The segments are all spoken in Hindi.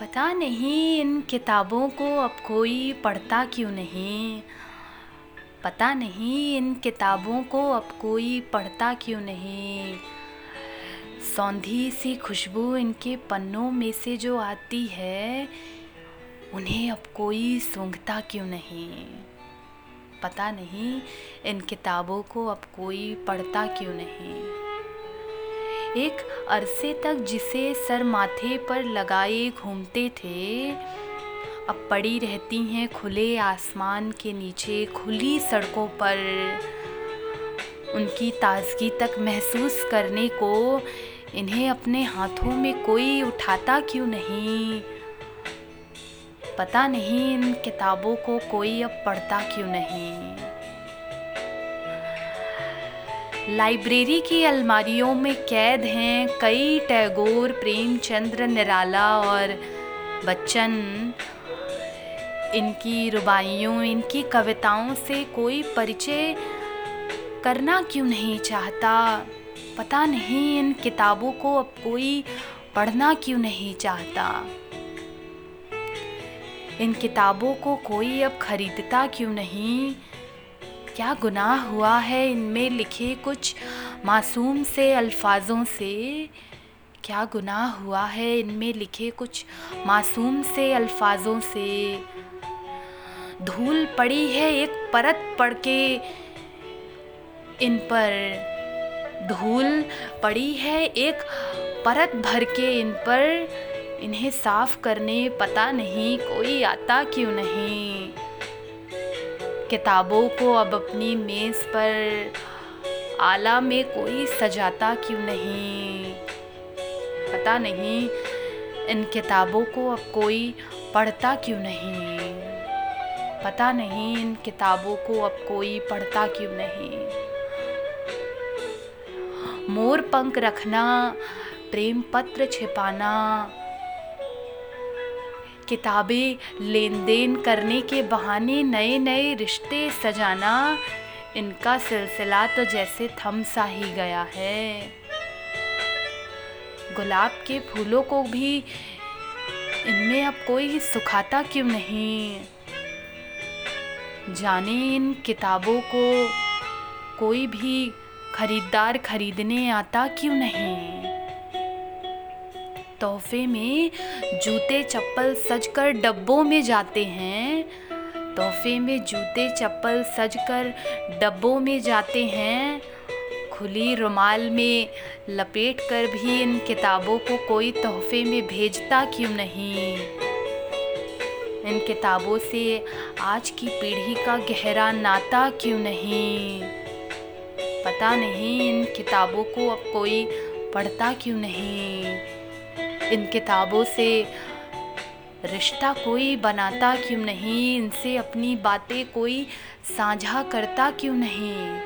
पता नहीं इन किताबों को अब कोई पढ़ता क्यों नहीं। पता नहीं इन किताबों को अब कोई पढ़ता क्यों नहीं। सौंधी सी खुशबू इनके पन्नों में से जो आती है, उन्हें अब कोई सूंघता क्यों नहीं। पता नहीं इन किताबों को अब कोई पढ़ता क्यों नहीं। एक अरसे तक जिसे सर माथे पर लगाए घूमते थे, अब पड़ी रहती हैं खुले आसमान के नीचे, खुली सड़कों पर। उनकी ताजगी तक महसूस करने को इन्हें अपने हाथों में कोई उठाता क्यों नहीं? पता नहीं इन किताबों को कोई अब पढ़ता क्यों नहीं? लाइब्रेरी की अलमारियों में कैद हैं कई टैगोर, प्रेमचंद्र, निराला और बच्चन। इनकी रुबाइयों, इनकी कविताओं से कोई परिचय करना क्यों नहीं चाहता? पता नहीं, इन किताबों को अब कोई पढ़ना क्यों नहीं चाहता? इन किताबों को कोई अब खरीदता क्यों नहीं? क्या गुनाह हुआ है इनमें लिखे कुछ मासूम से, अल्फाजों से? क्या गुनाह हुआ है इनमें लिखे कुछ मासूम से, अल्फाजों से? धूल पड़ी है एक परत पड़ के इन पर। धूल पड़ी है एक परत भर के इन पर। इन्हें साफ़ करने पता नहीं, कोई आता क्यों नहीं? किताबों को अब अपनी मेज़ पर आला में कोई सजाता क्यों नहीं? पता नहीं, इन किताबों को अब कोई पढ़ता क्यों नहीं? पता नहीं, इन किताबों को अब कोई पढ़ता क्यों नहीं? मोर पंख रखना, प्रेम पत्र छिपाना किताबें लेन देन करने के बहाने नए नए रिश्ते सजाना, इनका सिलसिला तो जैसे थम सा ही गया है। गुलाब के फूलों को भी इनमें अब कोई सुखाता क्यों नहीं? जाने इन किताबों को कोई भी खरीदार खरीदने आता क्यों नहीं? तोहफे में जूते चप्पल सजकर डब्बों में जाते हैं। तोहफे में जूते चप्पल सजकर डब्बों में जाते हैं। खुली रुमाल में लपेट कर भी इन किताबों को कोई तोहफे में भेजता क्यों नहीं? इन किताबों से आज की पीढ़ी का गहरा नाता क्यों नहीं? पता नहीं इन किताबों को अब कोई पढ़ता क्यों नहीं? इन किताबों से रिश्ता कोई बनाता क्यों नहीं? इनसे अपनी बातें कोई साझा करता क्यों नहीं?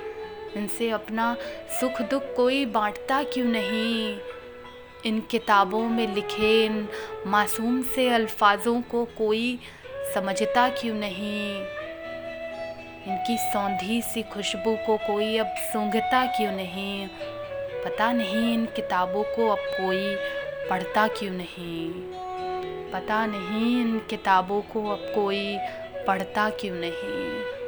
इनसे अपना सुख दुख कोई बांटता क्यों नहीं? इन किताबों में लिखे इन मासूम से अल्फाजों को कोई समझता क्यों नहीं? इनकी सौंधी सी खुशबू को कोई अब सूंघता क्यों नहीं? पता नहीं इन किताबों को अब कोई पढ़ता क्यों नहीं? पता नहीं इन किताबों को अब कोई पढ़ता क्यों नहीं?